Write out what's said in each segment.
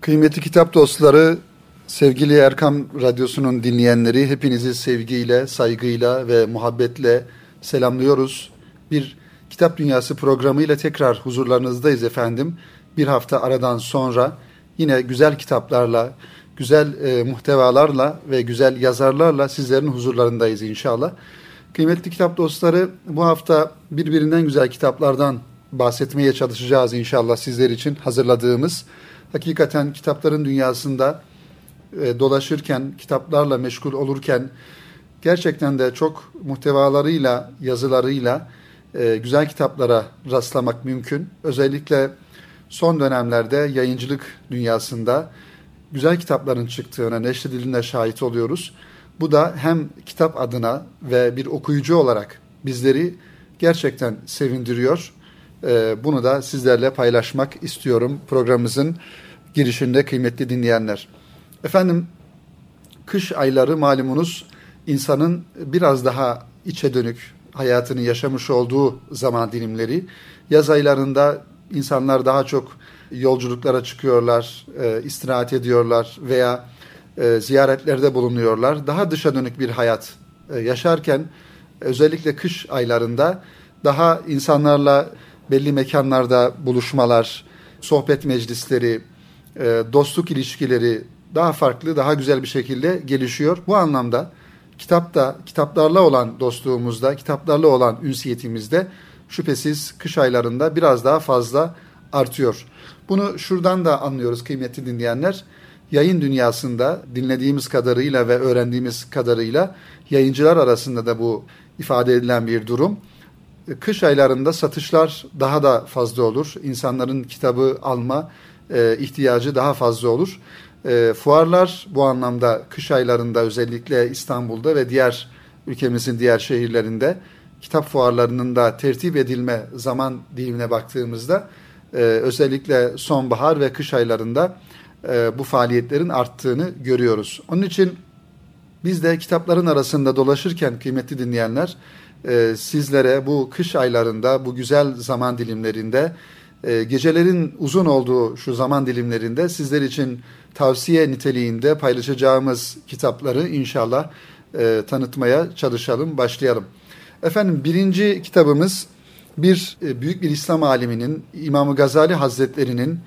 Kıymetli kitap dostları, sevgili Erkam Radyosu'nun dinleyenleri hepinizi sevgiyle, saygıyla ve muhabbetle selamlıyoruz. Bir Kitap Dünyası programıyla tekrar huzurlarınızdayız efendim. Bir hafta aradan sonra yine güzel kitaplarla, güzel e, muhtevalarla ve güzel yazarlarla sizlerin huzurlarındayız inşallah. Kıymetli kitap dostları bu hafta birbirinden güzel kitaplardan bahsetmeye çalışacağız inşallah sizler için hazırladığımız. Hakikaten kitapların dünyasında e, dolaşırken, kitaplarla meşgul olurken gerçekten de çok muhtevalarıyla, yazılarıyla e, güzel kitaplara rastlamak mümkün. Özellikle son dönemlerde yayıncılık dünyasında güzel kitapların çıktığına, neşredildiğine şahit oluyoruz. Bu da hem kitap adına ve bir okuyucu olarak bizleri gerçekten sevindiriyor. E, bunu da sizlerle paylaşmak istiyorum programımızın girişinde kıymetli dinleyenler. Efendim kış ayları malumunuz insanın biraz daha içe dönük hayatını yaşamış olduğu zaman dilimleri. Yaz aylarında insanlar daha çok yolculuklara çıkıyorlar, e, istirahat ediyorlar veya e, ziyaretlerde bulunuyorlar. Daha dışa dönük bir hayat e, yaşarken özellikle kış aylarında daha insanlarla belli mekanlarda buluşmalar, sohbet meclisleri, dostluk ilişkileri daha farklı, daha güzel bir şekilde gelişiyor. Bu anlamda kitapta, kitaplarla olan dostluğumuzda, kitaplarla olan ünsiyetimizde şüphesiz kış aylarında biraz daha fazla artıyor. Bunu şuradan da anlıyoruz kıymetli dinleyenler. Yayın dünyasında dinlediğimiz kadarıyla ve öğrendiğimiz kadarıyla yayıncılar arasında da bu ifade edilen bir durum. Kış aylarında satışlar daha da fazla olur. İnsanların kitabı alma e, ihtiyacı daha fazla olur. E, fuarlar bu anlamda kış aylarında özellikle İstanbul'da ve diğer ülkemizin diğer şehirlerinde kitap fuarlarının da tertip edilme zaman dilimine baktığımızda e, özellikle sonbahar ve kış aylarında e, bu faaliyetlerin arttığını görüyoruz. Onun için biz de kitapların arasında dolaşırken kıymetli dinleyenler sizlere bu kış aylarında bu güzel zaman dilimlerinde e, gecelerin uzun olduğu şu zaman dilimlerinde sizler için tavsiye niteliğinde paylaşacağımız kitapları inşallah e, tanıtmaya çalışalım, başlayalım. Efendim birinci kitabımız bir e, büyük bir İslam aliminin İmam Gazali Hazretleri'nin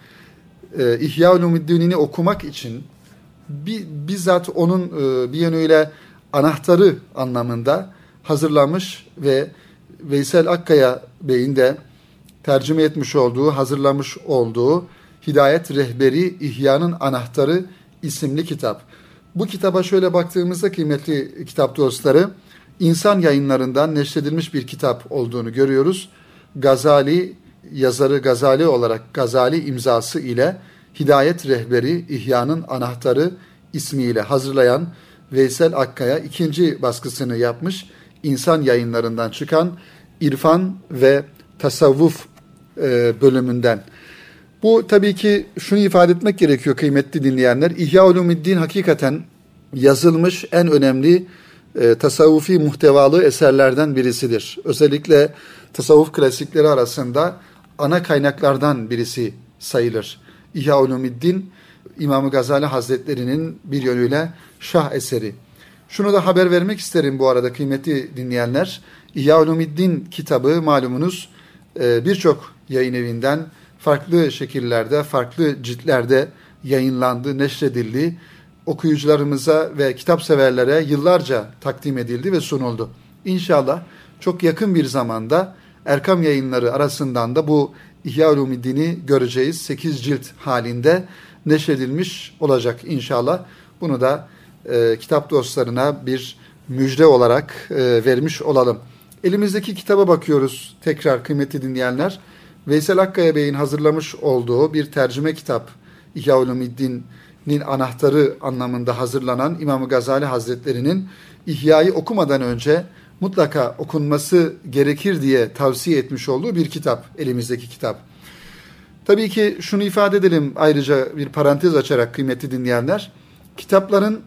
e, İhya Ulumuddin'ini okumak için bir, bizzat onun e, bir yönüyle anahtarı anlamında hazırlamış ve Veysel Akkaya Bey'in de tercüme etmiş olduğu, hazırlamış olduğu Hidayet Rehberi İhya'nın Anahtarı isimli kitap. Bu kitaba şöyle baktığımızda kıymetli kitap dostları, insan yayınlarından neşredilmiş bir kitap olduğunu görüyoruz. Gazali, yazarı Gazali olarak Gazali imzası ile Hidayet Rehberi İhya'nın Anahtarı ismiyle hazırlayan Veysel Akkaya ikinci baskısını yapmış. İnsan yayınlarından çıkan İrfan ve Tasavvuf e, bölümünden. Bu tabii ki şunu ifade etmek gerekiyor kıymetli dinleyenler. İhya Ulumuddin hakikaten yazılmış en önemli e, tasavvufi muhtevalı eserlerden birisidir. Özellikle tasavvuf klasikleri arasında ana kaynaklardan birisi sayılır. İhya Ulumuddin İmam Gazali Hazretleri'nin bir yönüyle şah eseri. Şunu da haber vermek isterim bu arada kıymetli dinleyenler. İhya Ulumuddin kitabı malumunuz e, birçok yayın evinden farklı şekillerde, farklı ciltlerde yayınlandı, neşredildi. Okuyucularımıza ve kitap severlere yıllarca takdim edildi ve sunuldu. İnşallah çok yakın bir zamanda Erkam yayınları arasından da bu İhya Ulumiddin'i göreceğiz. 8 cilt halinde neşredilmiş olacak inşallah. Bunu da e, kitap dostlarına bir müjde olarak e, vermiş olalım. Elimizdeki kitaba bakıyoruz tekrar kıymetli dinleyenler. Veysel Akkaya Bey'in hazırlamış olduğu bir tercüme kitap İhya Ulumuddin'in anahtarı anlamında hazırlanan İmam Gazali Hazretleri'nin İhya'yı okumadan önce mutlaka okunması gerekir diye tavsiye etmiş olduğu bir kitap, elimizdeki kitap. Tabii ki şunu ifade edelim ayrıca bir parantez açarak kıymetli dinleyenler. Kitapların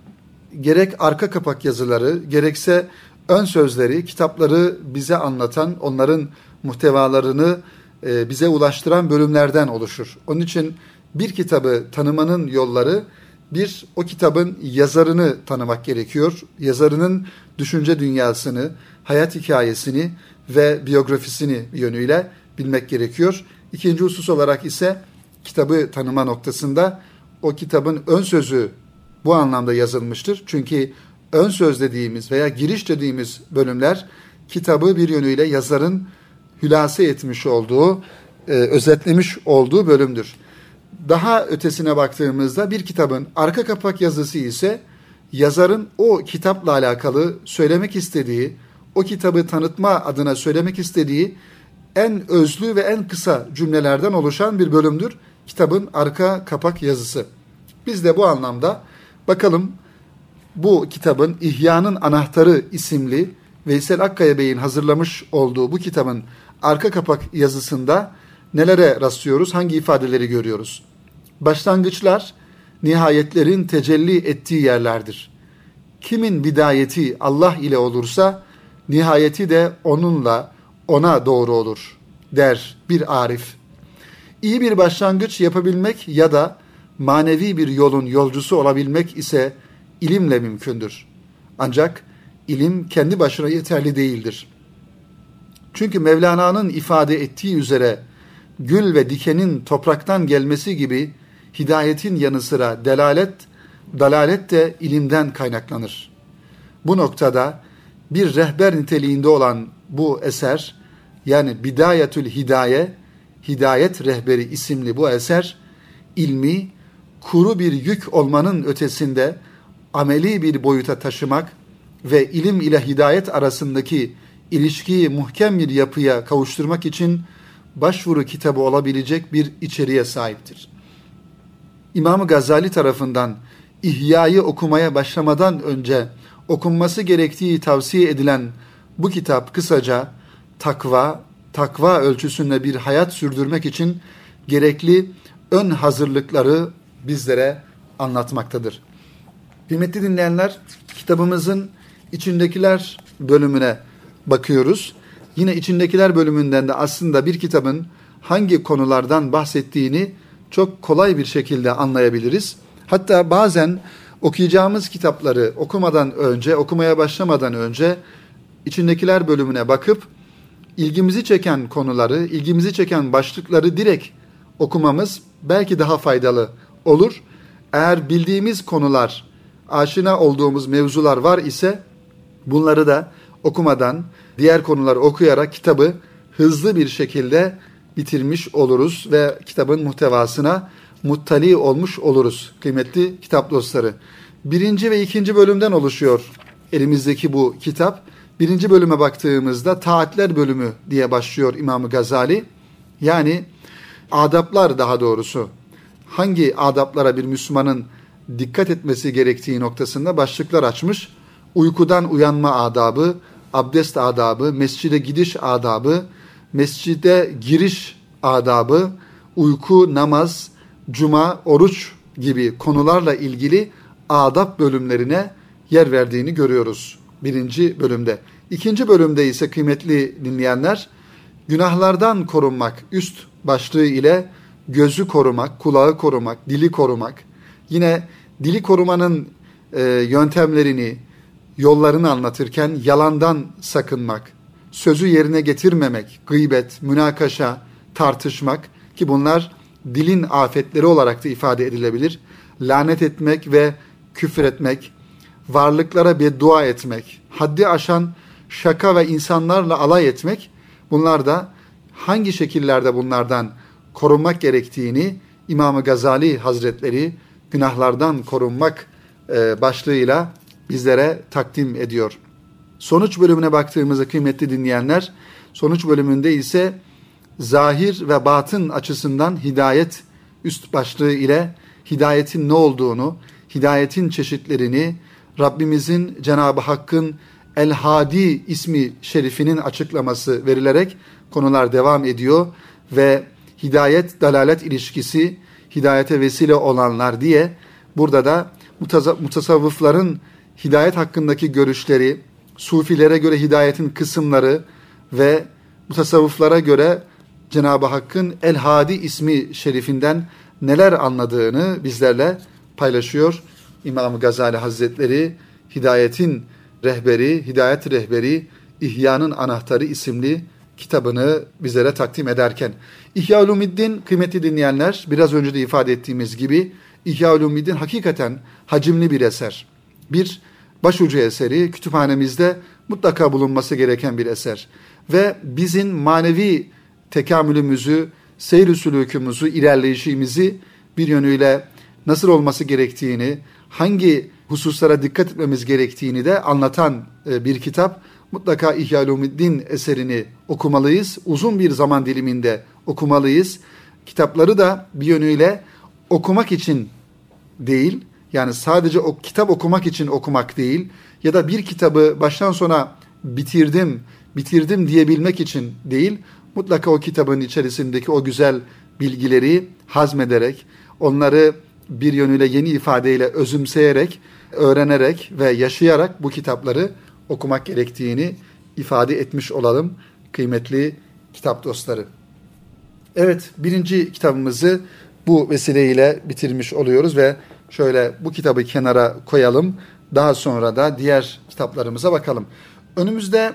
gerek arka kapak yazıları, gerekse ön sözleri, kitapları bize anlatan, onların muhtevalarını e, bize ulaştıran bölümlerden oluşur. Onun için bir kitabı tanımanın yolları bir o kitabın yazarını tanımak gerekiyor. Yazarının düşünce dünyasını, hayat hikayesini ve biyografisini yönüyle bilmek gerekiyor. İkinci husus olarak ise kitabı tanıma noktasında o kitabın ön sözü bu anlamda yazılmıştır. Çünkü ön söz dediğimiz veya giriş dediğimiz bölümler kitabı bir yönüyle yazarın hülasa etmiş olduğu, e, özetlemiş olduğu bölümdür. Daha ötesine baktığımızda bir kitabın arka kapak yazısı ise yazarın o kitapla alakalı söylemek istediği, o kitabı tanıtma adına söylemek istediği en özlü ve en kısa cümlelerden oluşan bir bölümdür kitabın arka kapak yazısı. Biz de bu anlamda bakalım bu kitabın İhya'nın Anahtarı isimli Veysel Akkaya Bey'in hazırlamış olduğu bu kitabın arka kapak yazısında nelere rastlıyoruz, hangi ifadeleri görüyoruz? Başlangıçlar nihayetlerin tecelli ettiği yerlerdir. Kimin bidayeti Allah ile olursa nihayeti de onunla ona doğru olur der bir arif. İyi bir başlangıç yapabilmek ya da manevi bir yolun yolcusu olabilmek ise ilimle mümkündür. Ancak ilim kendi başına yeterli değildir. Çünkü Mevlana'nın ifade ettiği üzere gül ve dikenin topraktan gelmesi gibi hidayetin yanı sıra delalet, dalalet de ilimden kaynaklanır. Bu noktada bir rehber niteliğinde olan bu eser yani Bidayetül Hidaye, Hidayet Rehberi isimli bu eser ilmi kuru bir yük olmanın ötesinde ameli bir boyuta taşımak ve ilim ile hidayet arasındaki ilişkiyi muhkem bir yapıya kavuşturmak için başvuru kitabı olabilecek bir içeriğe sahiptir. İmam Gazali tarafından İhya'yı okumaya başlamadan önce okunması gerektiği tavsiye edilen bu kitap kısaca takva, takva ölçüsünde bir hayat sürdürmek için gerekli ön hazırlıkları bizlere anlatmaktadır. Kıymetli dinleyenler, kitabımızın içindekiler bölümüne bakıyoruz. Yine içindekiler bölümünden de aslında bir kitabın hangi konulardan bahsettiğini çok kolay bir şekilde anlayabiliriz. Hatta bazen okuyacağımız kitapları okumadan önce, okumaya başlamadan önce içindekiler bölümüne bakıp ilgimizi çeken konuları, ilgimizi çeken başlıkları direkt okumamız belki daha faydalı olur. Eğer bildiğimiz konular, aşina olduğumuz mevzular var ise bunları da okumadan, diğer konuları okuyarak kitabı hızlı bir şekilde bitirmiş oluruz ve kitabın muhtevasına muttali olmuş oluruz kıymetli kitap dostları. Birinci ve ikinci bölümden oluşuyor elimizdeki bu kitap. Birinci bölüme baktığımızda taatler bölümü diye başlıyor İmam Gazali. Yani adaplar daha doğrusu hangi adaplara bir Müslümanın dikkat etmesi gerektiği noktasında başlıklar açmış. Uykudan uyanma adabı, abdest adabı, mescide gidiş adabı, mescide giriş adabı, uyku, namaz, cuma, oruç gibi konularla ilgili adab bölümlerine yer verdiğini görüyoruz birinci bölümde. İkinci bölümde ise kıymetli dinleyenler günahlardan korunmak üst başlığı ile gözü korumak, kulağı korumak, dili korumak. Yine dili korumanın e, yöntemlerini, yollarını anlatırken yalandan sakınmak, sözü yerine getirmemek, gıybet, münakaşa, tartışmak ki bunlar dilin afetleri olarak da ifade edilebilir. Lanet etmek ve küfür etmek, varlıklara bir dua etmek, haddi aşan şaka ve insanlarla alay etmek bunlar da hangi şekillerde bunlardan korunmak gerektiğini İmam Gazali Hazretleri günahlardan korunmak e, başlığıyla bizlere takdim ediyor. Sonuç bölümüne baktığımızda kıymetli dinleyenler, sonuç bölümünde ise zahir ve batın açısından hidayet üst başlığı ile hidayetin ne olduğunu, hidayetin çeşitlerini, Rabbimizin Cenab-ı Hakk'ın El Hadi ismi şerifinin açıklaması verilerek konular devam ediyor ve hidayet dalalet ilişkisi hidayete vesile olanlar diye burada da mutasavvıfların hidayet hakkındaki görüşleri, sufilere göre hidayetin kısımları ve mutasavvıflara göre Cenab-ı Hakk'ın El Hadi ismi şerifinden neler anladığını bizlerle paylaşıyor. İmam Gazali Hazretleri Hidayetin Rehberi, Hidayet Rehberi, İhya'nın Anahtarı isimli kitabını bizlere takdim ederken. İhya Ulumiddin kıymetli dinleyenler biraz önce de ifade ettiğimiz gibi İhya Ulumiddin hakikaten hacimli bir eser. Bir başucu eseri kütüphanemizde mutlaka bulunması gereken bir eser. Ve bizim manevi tekamülümüzü, seyr sülükümüzü, ilerleyişimizi bir yönüyle nasıl olması gerektiğini, hangi hususlara dikkat etmemiz gerektiğini de anlatan e, bir kitap. Mutlaka İhya Ulumuddin eserini okumalıyız. Uzun bir zaman diliminde okumalıyız. Kitapları da bir yönüyle okumak için değil, yani sadece o kitap okumak için okumak değil ya da bir kitabı baştan sona bitirdim, bitirdim diyebilmek için değil, mutlaka o kitabın içerisindeki o güzel bilgileri hazmederek, onları bir yönüyle yeni ifadeyle özümseyerek, öğrenerek ve yaşayarak bu kitapları okumak gerektiğini ifade etmiş olalım kıymetli kitap dostları. Evet, birinci kitabımızı bu vesileyle bitirmiş oluyoruz ve şöyle bu kitabı kenara koyalım. Daha sonra da diğer kitaplarımıza bakalım. Önümüzde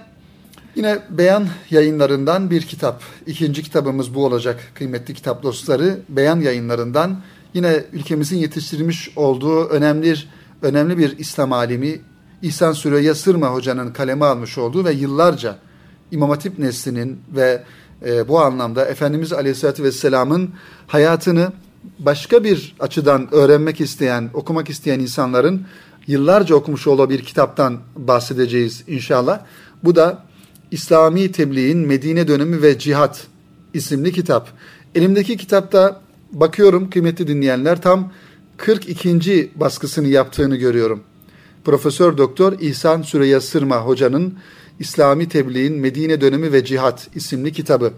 yine beyan yayınlarından bir kitap. İkinci kitabımız bu olacak kıymetli kitap dostları. Beyan yayınlarından yine ülkemizin yetiştirmiş olduğu önemli önemli bir İslam alimi İhsan Süreyya Sırma Hoca'nın kaleme almış olduğu ve yıllarca İmam Hatip neslinin ve e, bu anlamda Efendimiz Aleyhisselatü Vesselam'ın hayatını başka bir açıdan öğrenmek isteyen, okumak isteyen insanların yıllarca okumuş olduğu bir kitaptan bahsedeceğiz inşallah. Bu da İslami Tebliğin Medine Dönemi ve Cihat isimli kitap. Elimdeki kitapta bakıyorum kıymetli dinleyenler tam 42. baskısını yaptığını görüyorum. Profesör Doktor İhsan Süreyya Sırma hocanın İslami Tebliğin Medine Dönemi ve Cihat isimli kitabı.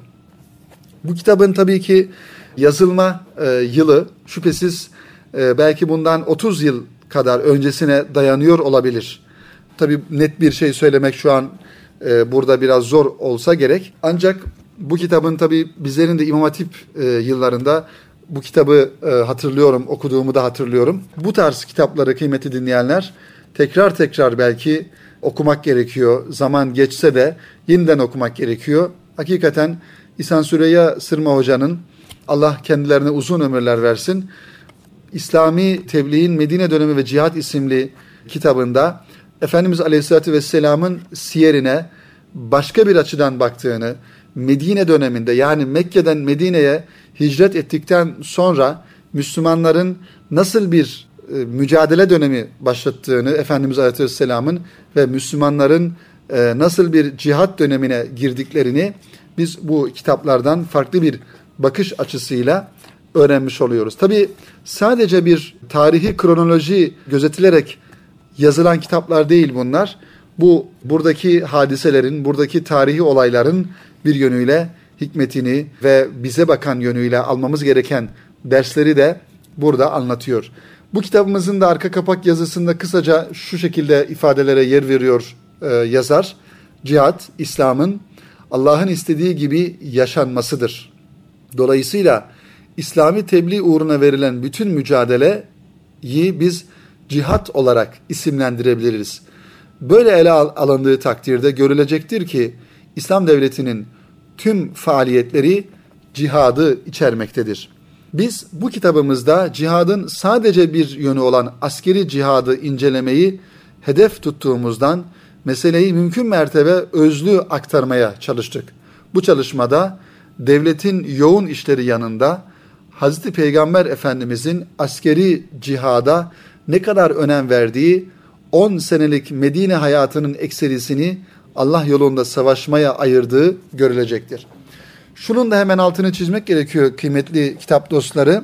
Bu kitabın tabii ki yazılma e, yılı şüphesiz e, belki bundan 30 yıl kadar öncesine dayanıyor olabilir. Tabii net bir şey söylemek şu an e, burada biraz zor olsa gerek. Ancak bu kitabın tabii bizlerin de İmam Hatip e, yıllarında bu kitabı e, hatırlıyorum, okuduğumu da hatırlıyorum. Bu tarz kitapları kıymeti dinleyenler tekrar tekrar belki okumak gerekiyor. Zaman geçse de yeniden okumak gerekiyor. Hakikaten İhsan Süreyya Sırma Hoca'nın Allah kendilerine uzun ömürler versin. İslami Tebliğin Medine Dönemi ve Cihat isimli kitabında Efendimiz Aleyhisselatü Vesselam'ın siyerine başka bir açıdan baktığını, Medine döneminde yani Mekke'den Medine'ye hicret ettikten sonra Müslümanların nasıl bir e, mücadele dönemi başlattığını Efendimiz Aleyhisselam'ın ve Müslümanların e, nasıl bir cihat dönemine girdiklerini biz bu kitaplardan farklı bir bakış açısıyla öğrenmiş oluyoruz. Tabi sadece bir tarihi kronoloji gözetilerek yazılan kitaplar değil bunlar. Bu buradaki hadiselerin, buradaki tarihi olayların bir yönüyle hikmetini ve bize bakan yönüyle almamız gereken dersleri de burada anlatıyor. Bu kitabımızın da arka kapak yazısında kısaca şu şekilde ifadelere yer veriyor e, yazar. Cihat, İslam'ın Allah'ın istediği gibi yaşanmasıdır. Dolayısıyla İslami tebliğ uğruna verilen bütün mücadeleyi biz cihat olarak isimlendirebiliriz. Böyle ele alındığı takdirde görülecektir ki İslam devletinin tüm faaliyetleri cihadı içermektedir. Biz bu kitabımızda cihadın sadece bir yönü olan askeri cihadı incelemeyi hedef tuttuğumuzdan meseleyi mümkün mertebe özlü aktarmaya çalıştık. Bu çalışmada devletin yoğun işleri yanında Hazreti Peygamber Efendimizin askeri cihada ne kadar önem verdiği 10 senelik Medine hayatının ekserisini Allah yolunda savaşmaya ayırdığı görülecektir. Şunun da hemen altını çizmek gerekiyor kıymetli kitap dostları.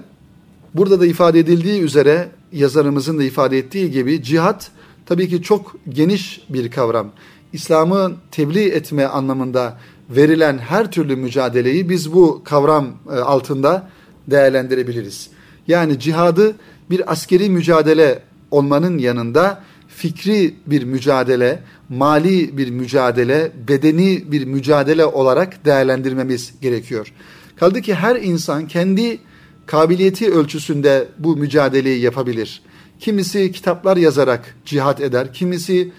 Burada da ifade edildiği üzere yazarımızın da ifade ettiği gibi cihat tabii ki çok geniş bir kavram. İslam'ı tebliğ etme anlamında verilen her türlü mücadeleyi biz bu kavram e, altında değerlendirebiliriz. Yani cihadı bir askeri mücadele olmanın yanında fikri bir mücadele, mali bir mücadele, bedeni bir mücadele olarak değerlendirmemiz gerekiyor. Kaldı ki her insan kendi kabiliyeti ölçüsünde bu mücadeleyi yapabilir. Kimisi kitaplar yazarak cihat eder, kimisi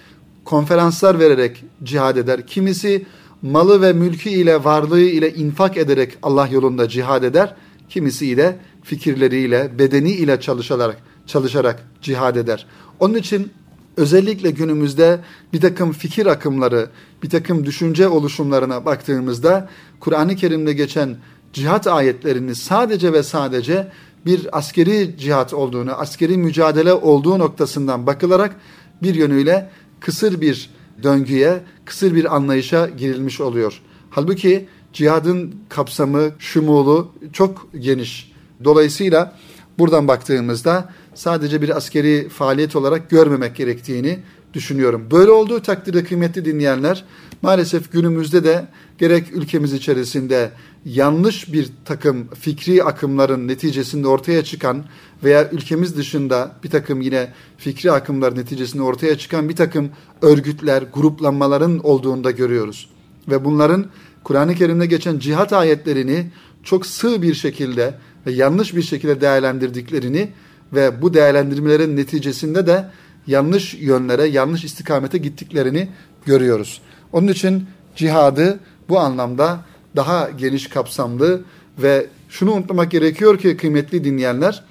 konferanslar vererek cihad eder, kimisi malı ve mülkü ile varlığı ile infak ederek Allah yolunda cihad eder, kimisi ile fikirleriyle, bedeni ile çalışarak çalışarak cihad eder. Onun için özellikle günümüzde bir takım fikir akımları, bir takım düşünce oluşumlarına baktığımızda Kur'an-ı Kerim'de geçen cihat ayetlerini sadece ve sadece bir askeri cihat olduğunu, askeri mücadele olduğu noktasından bakılarak bir yönüyle kısır bir döngüye, kısır bir anlayışa girilmiş oluyor. Halbuki cihadın kapsamı, şumulu çok geniş. Dolayısıyla buradan baktığımızda sadece bir askeri faaliyet olarak görmemek gerektiğini düşünüyorum. Böyle olduğu takdirde kıymetli dinleyenler maalesef günümüzde de gerek ülkemiz içerisinde yanlış bir takım fikri akımların neticesinde ortaya çıkan veya ülkemiz dışında bir takım yine fikri akımlar neticesinde ortaya çıkan bir takım örgütler, gruplanmaların olduğunu da görüyoruz. Ve bunların Kur'an-ı Kerim'de geçen cihat ayetlerini çok sığ bir şekilde ve yanlış bir şekilde değerlendirdiklerini ve bu değerlendirmelerin neticesinde de yanlış yönlere, yanlış istikamete gittiklerini görüyoruz. Onun için cihadı bu anlamda daha geniş kapsamlı ve şunu unutmamak gerekiyor ki kıymetli dinleyenler,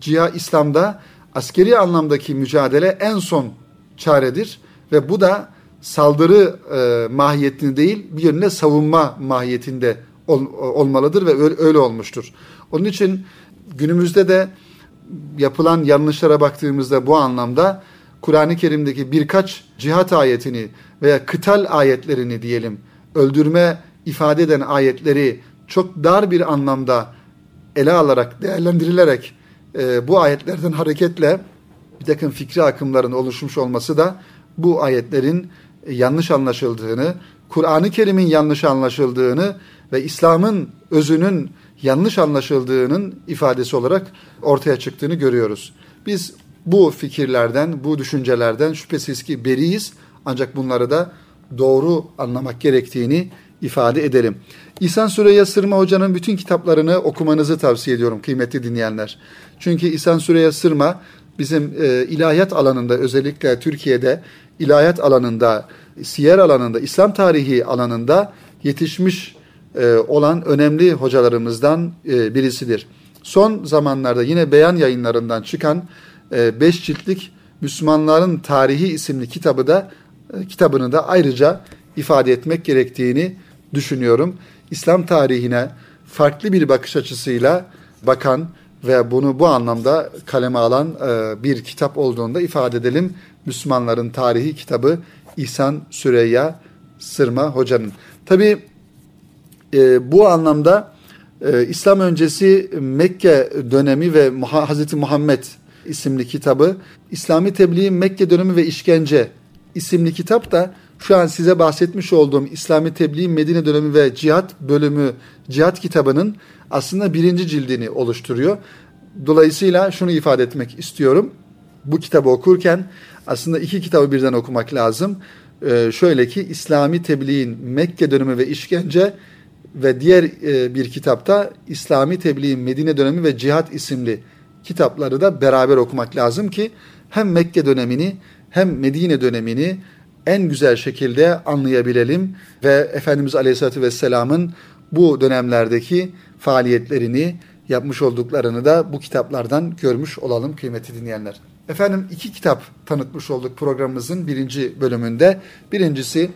cihad İslam'da askeri anlamdaki mücadele en son çaredir ve bu da saldırı e, mahiyetinde değil bir yönüne savunma mahiyetinde ol, olmalıdır ve öyle, öyle olmuştur. Onun için günümüzde de yapılan yanlışlara baktığımızda bu anlamda Kur'an-ı Kerim'deki birkaç cihat ayetini veya kıtal ayetlerini diyelim öldürme ifade eden ayetleri çok dar bir anlamda ele alarak, değerlendirilerek e, bu ayetlerden hareketle bir takım fikri akımların oluşmuş olması da bu ayetlerin yanlış anlaşıldığını, Kur'an-ı Kerim'in yanlış anlaşıldığını ve İslam'ın özünün yanlış anlaşıldığının ifadesi olarak ortaya çıktığını görüyoruz. Biz bu fikirlerden, bu düşüncelerden şüphesiz ki beriyiz ancak bunları da doğru anlamak gerektiğini ifade edelim. İhsan Süreyya Sırma Hoca'nın bütün kitaplarını okumanızı tavsiye ediyorum kıymetli dinleyenler. Çünkü İhsan Süreyya Sırma bizim e, ilahiyat alanında özellikle Türkiye'de ilahiyat alanında, siyer alanında, İslam tarihi alanında yetişmiş e, olan önemli hocalarımızdan e, birisidir. Son zamanlarda yine beyan yayınlarından çıkan e, beş ciltlik Müslümanların Tarihi isimli kitabı da e, kitabını da ayrıca ifade etmek gerektiğini düşünüyorum. İslam tarihine farklı bir bakış açısıyla bakan ve bunu bu anlamda kaleme alan e, bir kitap olduğunda ifade edelim. Müslümanların tarihi kitabı İhsan Süreyya Sırma Hoca'nın. Tabi e, bu anlamda e, İslam öncesi Mekke dönemi ve Muha, Hazreti Muhammed isimli kitabı, İslami Tebliğ Mekke dönemi ve işkence isimli kitap da şu an size bahsetmiş olduğum İslami Tebliğ Medine dönemi ve cihat bölümü cihat kitabının aslında birinci cildini oluşturuyor. Dolayısıyla şunu ifade etmek istiyorum. Bu kitabı okurken aslında iki kitabı birden okumak lazım. Ee, şöyle ki İslami Tebliğin Mekke dönemi ve işkence ve diğer e, bir kitapta İslami Tebliğin Medine dönemi ve cihat isimli kitapları da beraber okumak lazım ki hem Mekke dönemini hem Medine dönemini en güzel şekilde anlayabilelim ve Efendimiz Aleyhisselatü Vesselam'ın bu dönemlerdeki faaliyetlerini yapmış olduklarını da bu kitaplardan görmüş olalım kıymetli dinleyenler. Efendim iki kitap tanıtmış olduk programımızın birinci bölümünde. Birincisi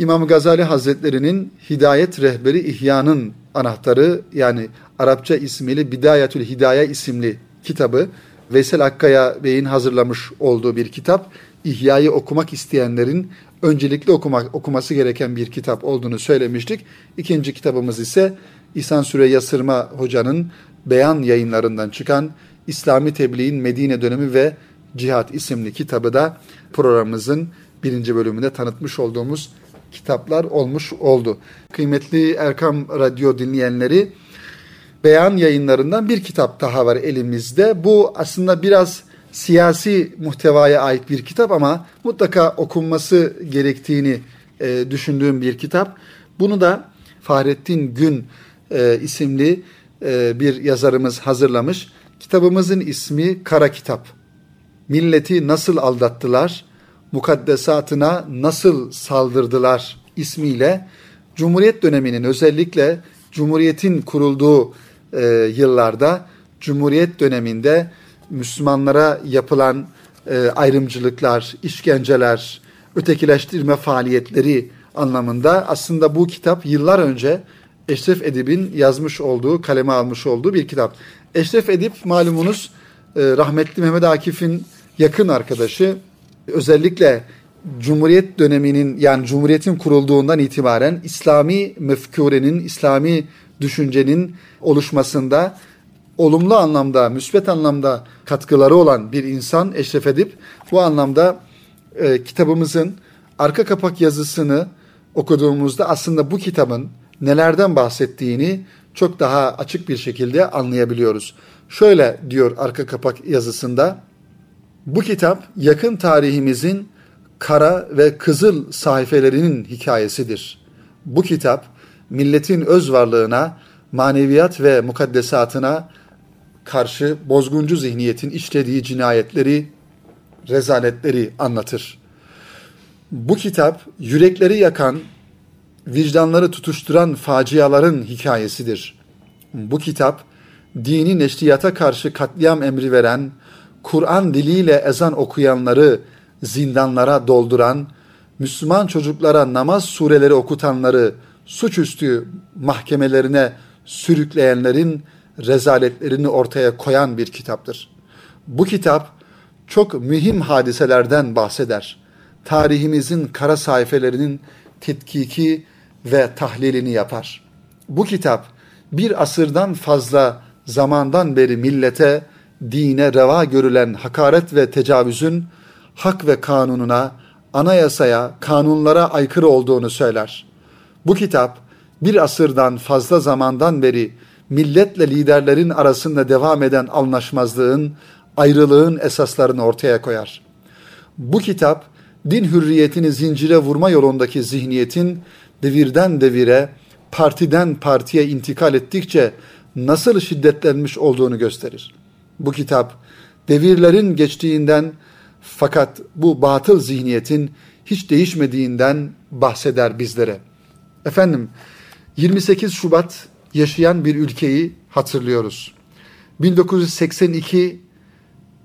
İmam Gazali Hazretleri'nin Hidayet Rehberi İhya'nın anahtarı yani Arapça ismiyle Bidayetül Hidaye isimli kitabı. Veysel Akkaya Bey'in hazırlamış olduğu bir kitap. İhya'yı okumak isteyenlerin öncelikle okumak, okuması gereken bir kitap olduğunu söylemiştik. İkinci kitabımız ise İhsan Süreyya Sırma Hoca'nın beyan yayınlarından çıkan İslami Tebliğin Medine Dönemi ve Cihat isimli kitabı da programımızın birinci bölümünde tanıtmış olduğumuz kitaplar olmuş oldu. Kıymetli Erkam Radyo dinleyenleri beyan yayınlarından bir kitap daha var elimizde. Bu aslında biraz siyasi muhtevaya ait bir kitap ama mutlaka okunması gerektiğini e, düşündüğüm bir kitap. Bunu da Fahrettin Gün e, isimli e, bir yazarımız hazırlamış. Kitabımızın ismi Kara Kitap. Milleti nasıl aldattılar, mukaddesatına nasıl saldırdılar ismiyle Cumhuriyet döneminin özellikle Cumhuriyet'in kurulduğu e, yıllarda Cumhuriyet döneminde Müslümanlara yapılan e, ayrımcılıklar, işkenceler, ötekileştirme faaliyetleri anlamında aslında bu kitap yıllar önce Eşref Edip'in yazmış olduğu, kaleme almış olduğu bir kitap. Eşref Edip malumunuz e, rahmetli Mehmet Akif'in yakın arkadaşı. Özellikle Cumhuriyet döneminin yani Cumhuriyet'in kurulduğundan itibaren İslami mefkurenin, İslami düşüncenin oluşmasında olumlu anlamda, müsbet anlamda katkıları olan bir insan Eşref Edip bu anlamda e, kitabımızın arka kapak yazısını okuduğumuzda aslında bu kitabın nelerden bahsettiğini çok daha açık bir şekilde anlayabiliyoruz. Şöyle diyor arka kapak yazısında, bu kitap yakın tarihimizin kara ve kızıl sayfelerinin hikayesidir. Bu kitap milletin öz varlığına, maneviyat ve mukaddesatına karşı bozguncu zihniyetin işlediği cinayetleri, rezaletleri anlatır. Bu kitap yürekleri yakan, vicdanları tutuşturan faciaların hikayesidir. Bu kitap dini neşriyata karşı katliam emri veren, Kur'an diliyle ezan okuyanları zindanlara dolduran, Müslüman çocuklara namaz sureleri okutanları suçüstü mahkemelerine sürükleyenlerin rezaletlerini ortaya koyan bir kitaptır. Bu kitap çok mühim hadiselerden bahseder. Tarihimizin kara sayfelerinin tetkiki ve tahlilini yapar. Bu kitap bir asırdan fazla zamandan beri millete, dine reva görülen hakaret ve tecavüzün hak ve kanununa, anayasaya, kanunlara aykırı olduğunu söyler. Bu kitap bir asırdan fazla zamandan beri milletle liderlerin arasında devam eden anlaşmazlığın, ayrılığın esaslarını ortaya koyar. Bu kitap din hürriyetini zincire vurma yolundaki zihniyetin devirden devire, partiden partiye intikal ettikçe nasıl şiddetlenmiş olduğunu gösterir. Bu kitap devirlerin geçtiğinden fakat bu batıl zihniyetin hiç değişmediğinden bahseder bizlere. Efendim 28 Şubat yaşayan bir ülkeyi hatırlıyoruz. 1982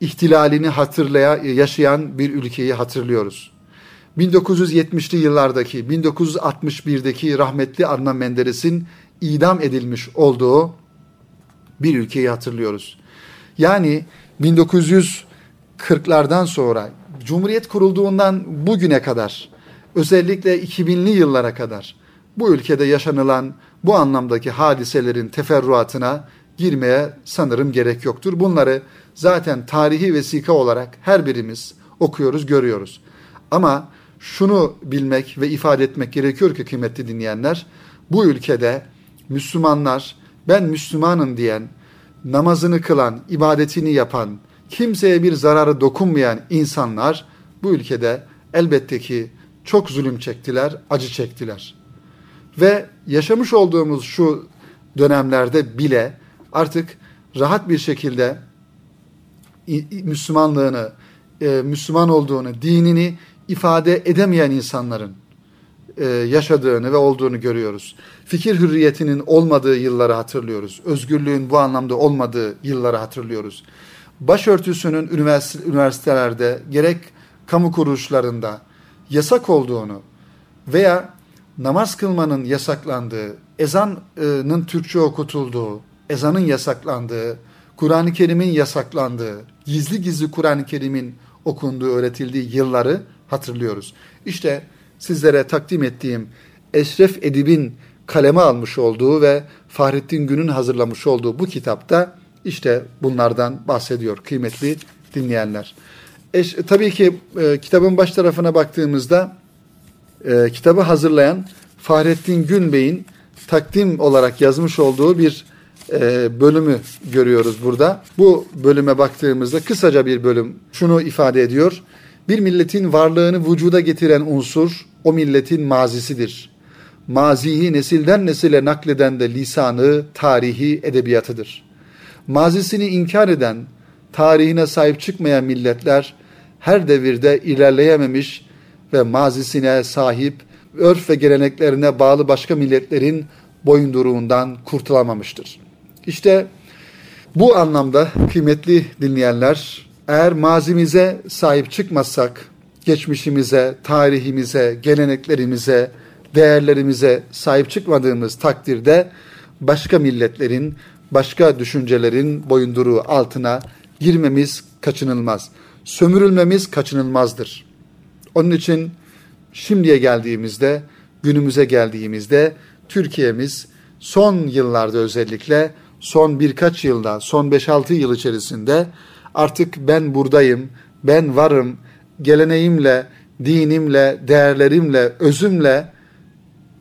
ihtilalini hatırlaya yaşayan bir ülkeyi hatırlıyoruz. 1970'li yıllardaki 1961'deki rahmetli Adnan Menderes'in idam edilmiş olduğu bir ülkeyi hatırlıyoruz. Yani 1940'lardan sonra Cumhuriyet kurulduğundan bugüne kadar özellikle 2000'li yıllara kadar bu ülkede yaşanılan bu anlamdaki hadiselerin teferruatına girmeye sanırım gerek yoktur. Bunları zaten tarihi vesika olarak her birimiz okuyoruz, görüyoruz. Ama şunu bilmek ve ifade etmek gerekiyor ki kıymetli dinleyenler, bu ülkede Müslümanlar, ben Müslümanım diyen, namazını kılan, ibadetini yapan, kimseye bir zararı dokunmayan insanlar bu ülkede elbette ki çok zulüm çektiler, acı çektiler. Ve yaşamış olduğumuz şu dönemlerde bile artık rahat bir şekilde Müslümanlığını, e, Müslüman olduğunu, dinini ifade edemeyen insanların e, yaşadığını ve olduğunu görüyoruz. Fikir hürriyetinin olmadığı yılları hatırlıyoruz. Özgürlüğün bu anlamda olmadığı yılları hatırlıyoruz. Başörtüsünün üniversitelerde gerek kamu kuruluşlarında yasak olduğunu veya namaz kılmanın yasaklandığı, ezanın Türkçe okutulduğu, ezanın yasaklandığı, Kur'an-ı Kerim'in yasaklandığı, gizli gizli Kur'an-ı Kerim'in okunduğu, öğretildiği yılları hatırlıyoruz. İşte sizlere takdim ettiğim Eşref Edip'in kaleme almış olduğu ve Fahrettin Gün'ün hazırlamış olduğu bu kitapta işte bunlardan bahsediyor kıymetli dinleyenler. Eş, tabii ki e, kitabın baş tarafına baktığımızda e, kitabı hazırlayan Fahrettin Gün Bey'in takdim olarak yazmış olduğu bir e, bölümü görüyoruz burada. Bu bölüme baktığımızda kısaca bir bölüm şunu ifade ediyor. Bir milletin varlığını vücuda getiren unsur o milletin mazisidir. maziyi nesilden nesile nakleden de lisanı, tarihi, edebiyatıdır. Mazisini inkar eden, tarihine sahip çıkmayan milletler her devirde ilerleyememiş ve mazisine sahip, örf ve geleneklerine bağlı başka milletlerin boyunduruğundan kurtulamamıştır. İşte bu anlamda kıymetli dinleyenler, eğer mazimize sahip çıkmazsak, geçmişimize, tarihimize, geleneklerimize, değerlerimize sahip çıkmadığımız takdirde başka milletlerin, başka düşüncelerin boyunduruğu altına girmemiz kaçınılmaz. Sömürülmemiz kaçınılmazdır. Onun için şimdiye geldiğimizde, günümüze geldiğimizde Türkiye'miz son yıllarda özellikle son birkaç yılda, son 5-6 yıl içerisinde artık ben buradayım, ben varım, geleneğimle, dinimle, değerlerimle, özümle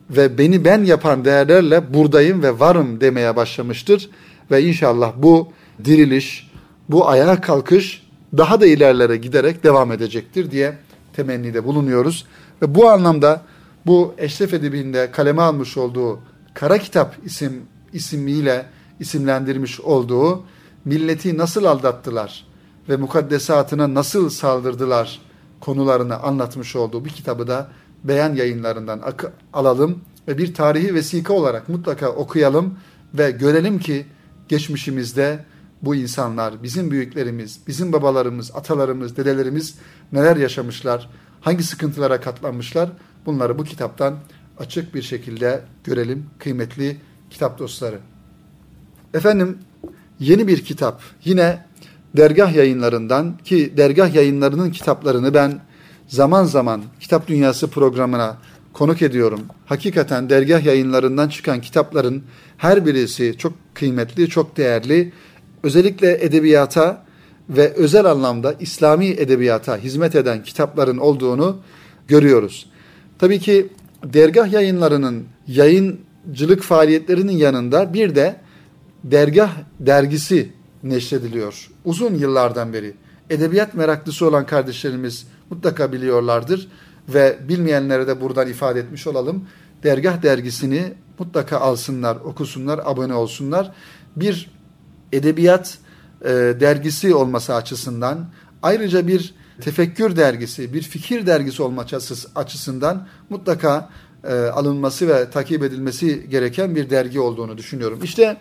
ve beni ben yapan değerlerle buradayım ve varım demeye başlamıştır. Ve inşallah bu diriliş, bu ayağa kalkış daha da ilerlere giderek devam edecektir diye temennide bulunuyoruz. Ve bu anlamda bu Eşref Edibi'nde kaleme almış olduğu Kara Kitap isim ismiyle isimlendirmiş olduğu milleti nasıl aldattılar ve mukaddesatına nasıl saldırdılar konularını anlatmış olduğu bir kitabı da beyan yayınlarından alalım ve bir tarihi vesika olarak mutlaka okuyalım ve görelim ki geçmişimizde bu insanlar, bizim büyüklerimiz, bizim babalarımız, atalarımız, dedelerimiz neler yaşamışlar, hangi sıkıntılara katlanmışlar bunları bu kitaptan açık bir şekilde görelim kıymetli kitap dostları. Efendim yeni bir kitap yine dergah yayınlarından ki dergah yayınlarının kitaplarını ben zaman zaman Kitap Dünyası programına konuk ediyorum. Hakikaten dergah yayınlarından çıkan kitapların her birisi çok kıymetli, çok değerli. Özellikle edebiyata ve özel anlamda İslami edebiyata hizmet eden kitapların olduğunu görüyoruz. Tabii ki dergah yayınlarının yayıncılık faaliyetlerinin yanında bir de dergah dergisi neşrediliyor. Uzun yıllardan beri. Edebiyat meraklısı olan kardeşlerimiz mutlaka biliyorlardır ve bilmeyenlere de buradan ifade etmiş olalım. Dergah dergisini mutlaka alsınlar, okusunlar, abone olsunlar. Bir edebiyat e, dergisi olması açısından ayrıca bir tefekkür dergisi, bir fikir dergisi olma açısından mutlaka e, alınması ve takip edilmesi gereken bir dergi olduğunu düşünüyorum. İşte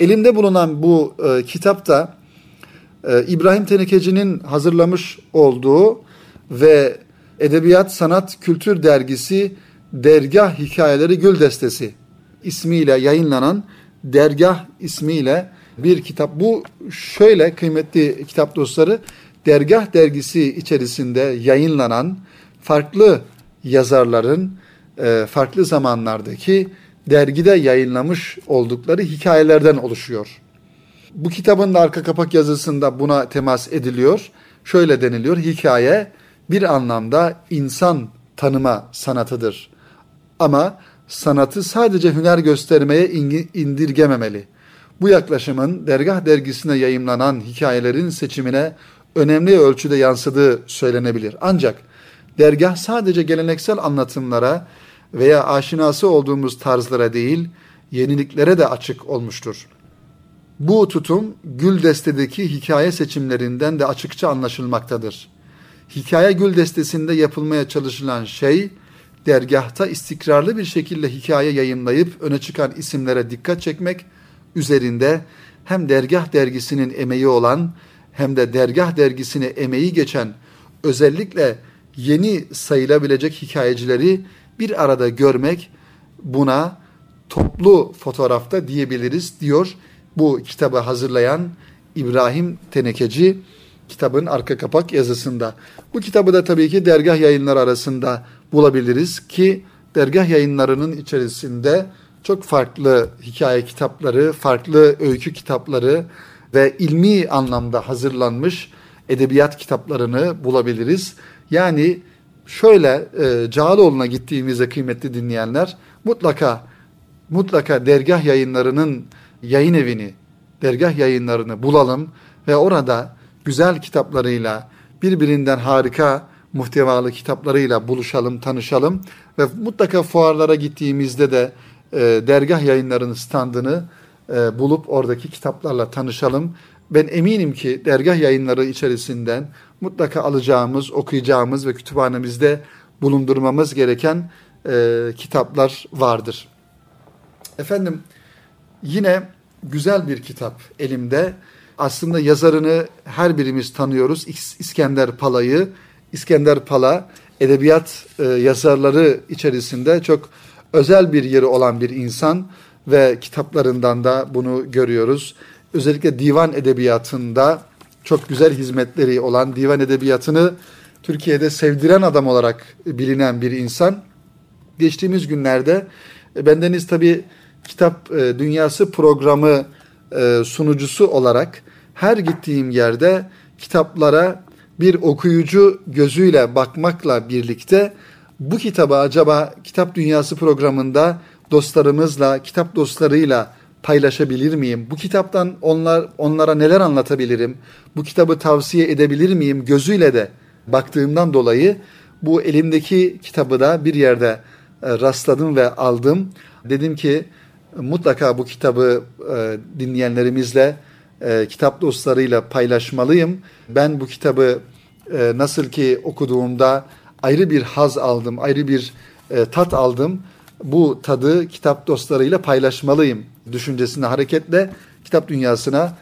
elimde bulunan bu e, kitapta e, İbrahim Tenekeci'nin hazırlamış olduğu ve Edebiyat Sanat Kültür Dergisi Dergah Hikayeleri Gül Destesi ismiyle yayınlanan Dergah ismiyle bir kitap. Bu şöyle kıymetli kitap dostları Dergah dergisi içerisinde yayınlanan farklı yazarların e, farklı zamanlardaki dergide yayınlamış oldukları hikayelerden oluşuyor. Bu kitabın da arka kapak yazısında buna temas ediliyor. Şöyle deniliyor, hikaye bir anlamda insan tanıma sanatıdır. Ama sanatı sadece hüner göstermeye indirgememeli. Bu yaklaşımın dergah dergisine yayımlanan hikayelerin seçimine önemli ölçüde yansıdığı söylenebilir. Ancak dergah sadece geleneksel anlatımlara veya aşinası olduğumuz tarzlara değil, yeniliklere de açık olmuştur. Bu tutum Gül Deste'deki hikaye seçimlerinden de açıkça anlaşılmaktadır. Hikaye Gül Destesi'nde yapılmaya çalışılan şey, dergahta istikrarlı bir şekilde hikaye yayınlayıp öne çıkan isimlere dikkat çekmek üzerinde hem dergah dergisinin emeği olan hem de dergah dergisine emeği geçen özellikle yeni sayılabilecek hikayecileri bir arada görmek buna toplu fotoğrafta diyebiliriz diyor bu kitabı hazırlayan İbrahim Tenekeci kitabın arka kapak yazısında. Bu kitabı da tabii ki dergah yayınları arasında bulabiliriz ki dergah yayınlarının içerisinde çok farklı hikaye kitapları, farklı öykü kitapları ve ilmi anlamda hazırlanmış edebiyat kitaplarını bulabiliriz. Yani şöyle e, Cağaloğlu'na gittiğimizde kıymetli dinleyenler mutlaka mutlaka dergah yayınlarının yayın evini, dergah yayınlarını bulalım ve orada güzel kitaplarıyla birbirinden harika muhtevalı kitaplarıyla buluşalım, tanışalım ve mutlaka fuarlara gittiğimizde de e, dergah yayınlarının standını e, bulup oradaki kitaplarla tanışalım. Ben eminim ki dergah yayınları içerisinden mutlaka alacağımız, okuyacağımız ve kütüphanemizde bulundurmamız gereken e, kitaplar vardır. Efendim yine güzel bir kitap elimde. Aslında yazarını her birimiz tanıyoruz. İskender Pala'yı. İskender Pala edebiyat e, yazarları içerisinde çok özel bir yeri olan bir insan ve kitaplarından da bunu görüyoruz. Özellikle divan edebiyatında çok güzel hizmetleri olan divan edebiyatını Türkiye'de sevdiren adam olarak bilinen bir insan. Geçtiğimiz günlerde e, bendeniz tabi kitap e, dünyası programı e, sunucusu olarak her gittiğim yerde kitaplara bir okuyucu gözüyle bakmakla birlikte bu kitabı acaba Kitap Dünyası programında dostlarımızla, kitap dostlarıyla paylaşabilir miyim? Bu kitaptan onlar onlara neler anlatabilirim? Bu kitabı tavsiye edebilir miyim? Gözüyle de baktığımdan dolayı bu elimdeki kitabı da bir yerde e, rastladım ve aldım. Dedim ki mutlaka bu kitabı e, dinleyenlerimizle, e, kitap dostlarıyla paylaşmalıyım. Ben bu kitabı nasıl ki okuduğumda ayrı bir haz aldım, ayrı bir tat aldım. Bu tadı kitap dostlarıyla paylaşmalıyım düşüncesine hareketle kitap dünyasına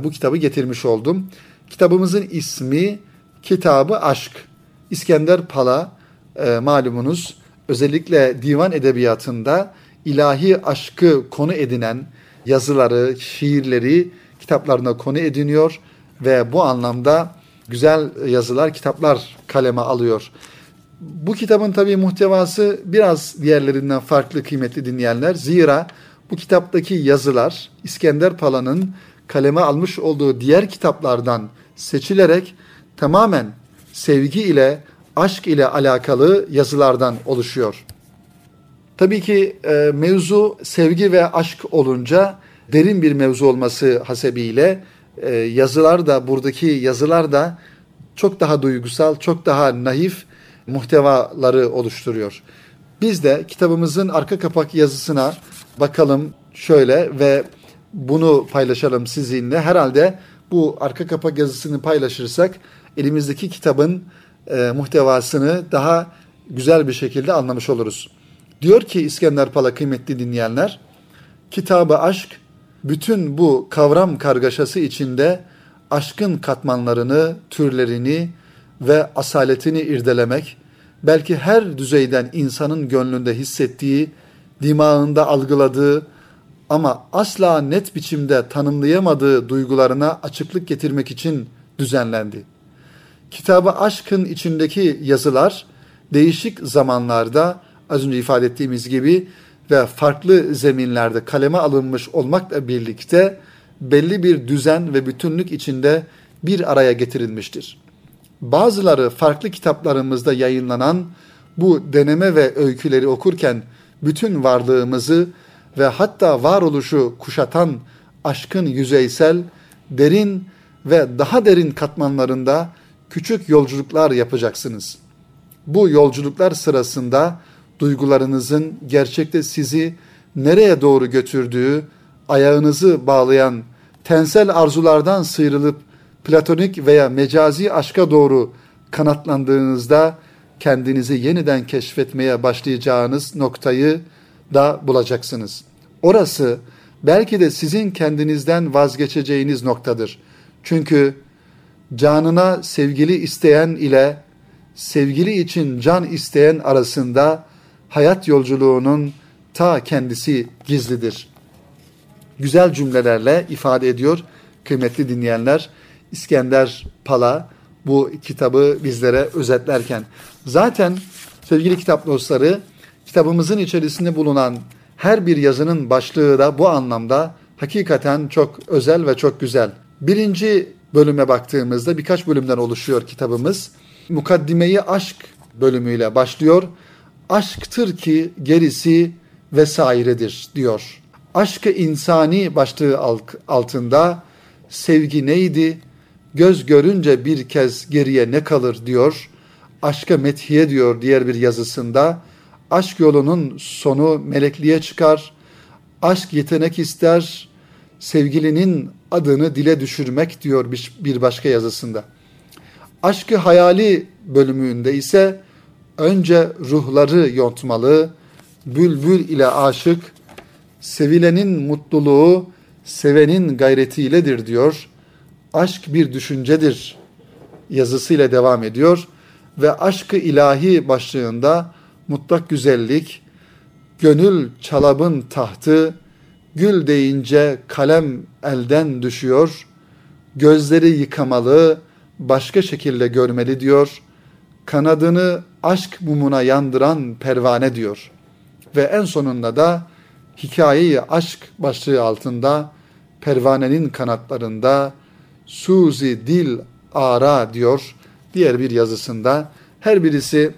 bu kitabı getirmiş oldum. Kitabımızın ismi Kitabı Aşk. İskender Pala e, malumunuz özellikle divan edebiyatında ilahi aşkı konu edinen yazıları, şiirleri kitaplarına konu ediniyor ve bu anlamda güzel yazılar, kitaplar kaleme alıyor. Bu kitabın tabii muhtevası biraz diğerlerinden farklı kıymetli dinleyenler. Zira bu kitaptaki yazılar İskender Pala'nın kaleme almış olduğu diğer kitaplardan seçilerek tamamen sevgi ile, aşk ile alakalı yazılardan oluşuyor. Tabii ki e, mevzu sevgi ve aşk olunca derin bir mevzu olması hasebiyle e, yazılar da buradaki yazılar da çok daha duygusal, çok daha naif muhtevaları oluşturuyor. Biz de kitabımızın arka kapak yazısına bakalım şöyle ve bunu paylaşalım sizinle. Herhalde bu arka kapak yazısını paylaşırsak elimizdeki kitabın e, muhtevasını daha güzel bir şekilde anlamış oluruz. Diyor ki İskender Pala kıymetli dinleyenler, kitabı aşk bütün bu kavram kargaşası içinde aşkın katmanlarını, türlerini ve asaletini irdelemek, belki her düzeyden insanın gönlünde hissettiği, dimağında algıladığı ama asla net biçimde tanımlayamadığı duygularına açıklık getirmek için düzenlendi. Kitabı aşkın içindeki yazılar değişik zamanlarda az önce ifade ettiğimiz gibi ve farklı zeminlerde kaleme alınmış olmakla birlikte belli bir düzen ve bütünlük içinde bir araya getirilmiştir. Bazıları farklı kitaplarımızda yayınlanan bu deneme ve öyküleri okurken bütün varlığımızı ve hatta varoluşu kuşatan aşkın yüzeysel, derin ve daha derin katmanlarında küçük yolculuklar yapacaksınız. Bu yolculuklar sırasında duygularınızın gerçekte sizi nereye doğru götürdüğü, ayağınızı bağlayan tensel arzulardan sıyrılıp platonik veya mecazi aşka doğru kanatlandığınızda kendinizi yeniden keşfetmeye başlayacağınız noktayı da bulacaksınız. Orası belki de sizin kendinizden vazgeçeceğiniz noktadır. Çünkü canına sevgili isteyen ile sevgili için can isteyen arasında hayat yolculuğunun ta kendisi gizlidir. Güzel cümlelerle ifade ediyor kıymetli dinleyenler. İskender Pala bu kitabı bizlere özetlerken. Zaten sevgili kitap dostları kitabımızın içerisinde bulunan her bir yazının başlığı da bu anlamda hakikaten çok özel ve çok güzel. Birinci bölüme baktığımızda birkaç bölümden oluşuyor kitabımız. Mukaddimeyi aşk bölümüyle başlıyor. Aşktır ki gerisi vesairedir diyor. Aşkı insani başlığı altında sevgi neydi? Göz görünce bir kez geriye ne kalır diyor. Aşka methiye diyor diğer bir yazısında. Aşk yolunun sonu melekliğe çıkar. Aşk yetenek ister. Sevgilinin adını dile düşürmek diyor bir başka yazısında. Aşkı hayali bölümünde ise önce ruhları yontmalı, bülbül ile aşık, sevilenin mutluluğu sevenin gayretiyledir diyor. Aşk bir düşüncedir yazısıyla devam ediyor ve aşkı ilahi başlığında mutlak güzellik, gönül çalabın tahtı, gül deyince kalem elden düşüyor, gözleri yıkamalı, başka şekilde görmeli diyor, kanadını aşk mumuna yandıran pervane diyor. Ve en sonunda da hikayeyi aşk başlığı altında pervanenin kanatlarında Suzi dil ara diyor diğer bir yazısında. Her birisi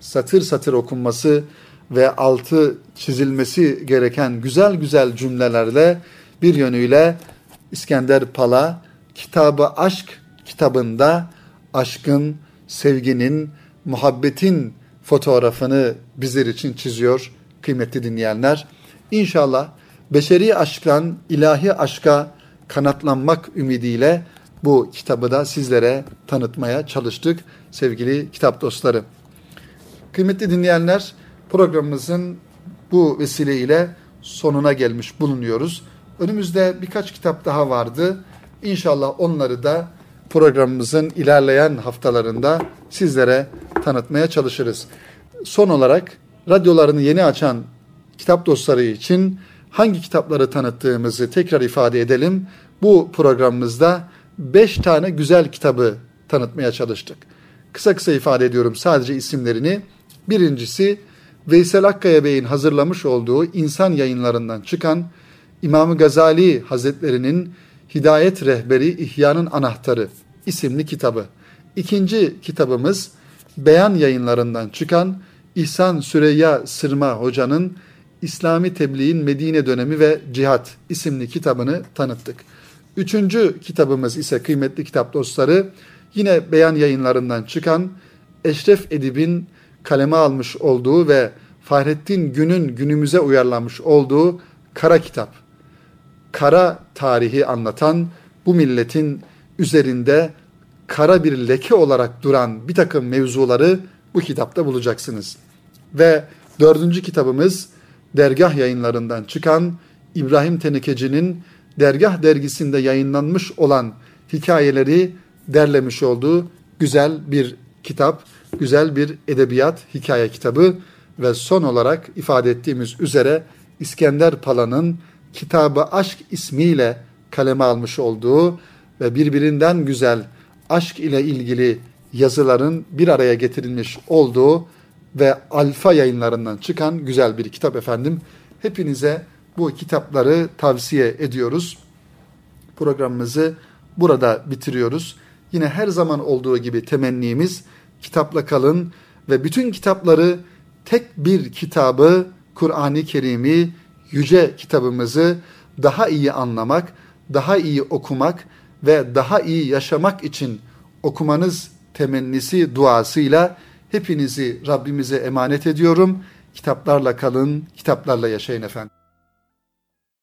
satır satır okunması ve altı çizilmesi gereken güzel güzel cümlelerle bir yönüyle İskender Pala kitabı aşk kitabında aşkın, sevginin, muhabbetin fotoğrafını bizler için çiziyor kıymetli dinleyenler. İnşallah beşeri aşktan ilahi aşka kanatlanmak ümidiyle bu kitabı da sizlere tanıtmaya çalıştık sevgili kitap dostları. Kıymetli dinleyenler programımızın bu vesileyle sonuna gelmiş bulunuyoruz. Önümüzde birkaç kitap daha vardı. İnşallah onları da programımızın ilerleyen haftalarında sizlere tanıtmaya çalışırız. Son olarak radyolarını yeni açan kitap dostları için hangi kitapları tanıttığımızı tekrar ifade edelim. Bu programımızda 5 tane güzel kitabı tanıtmaya çalıştık. Kısa kısa ifade ediyorum sadece isimlerini. Birincisi Veysel Akkaya Bey'in hazırlamış olduğu insan yayınlarından çıkan İmam Gazali Hazretlerinin Hidayet Rehberi İhya'nın Anahtarı isimli kitabı. İkinci kitabımız Beyan yayınlarından çıkan İhsan Süreyya Sırma Hoca'nın İslami Tebliğin Medine Dönemi ve Cihat isimli kitabını tanıttık. Üçüncü kitabımız ise kıymetli kitap dostları yine beyan yayınlarından çıkan Eşref Edip'in kaleme almış olduğu ve Fahrettin Gün'ün günümüze uyarlanmış olduğu Kara Kitap. Kara tarihi anlatan bu milletin üzerinde kara bir leke olarak duran bir takım mevzuları bu kitapta bulacaksınız. Ve dördüncü kitabımız dergah yayınlarından çıkan İbrahim Tenekeci'nin dergah dergisinde yayınlanmış olan hikayeleri derlemiş olduğu güzel bir kitap, güzel bir edebiyat hikaye kitabı ve son olarak ifade ettiğimiz üzere İskender Pala'nın Kitabı Aşk ismiyle kaleme almış olduğu ve birbirinden güzel aşk ile ilgili yazıların bir araya getirilmiş olduğu ve Alfa yayınlarından çıkan güzel bir kitap efendim. Hepinize bu kitapları tavsiye ediyoruz. Programımızı burada bitiriyoruz. Yine her zaman olduğu gibi temennimiz kitapla kalın ve bütün kitapları tek bir kitabı Kur'an-ı Kerim'i yüce kitabımızı daha iyi anlamak, daha iyi okumak ve daha iyi yaşamak için okumanız temennisi duasıyla hepinizi Rabbimize emanet ediyorum. Kitaplarla kalın, kitaplarla yaşayın efendim.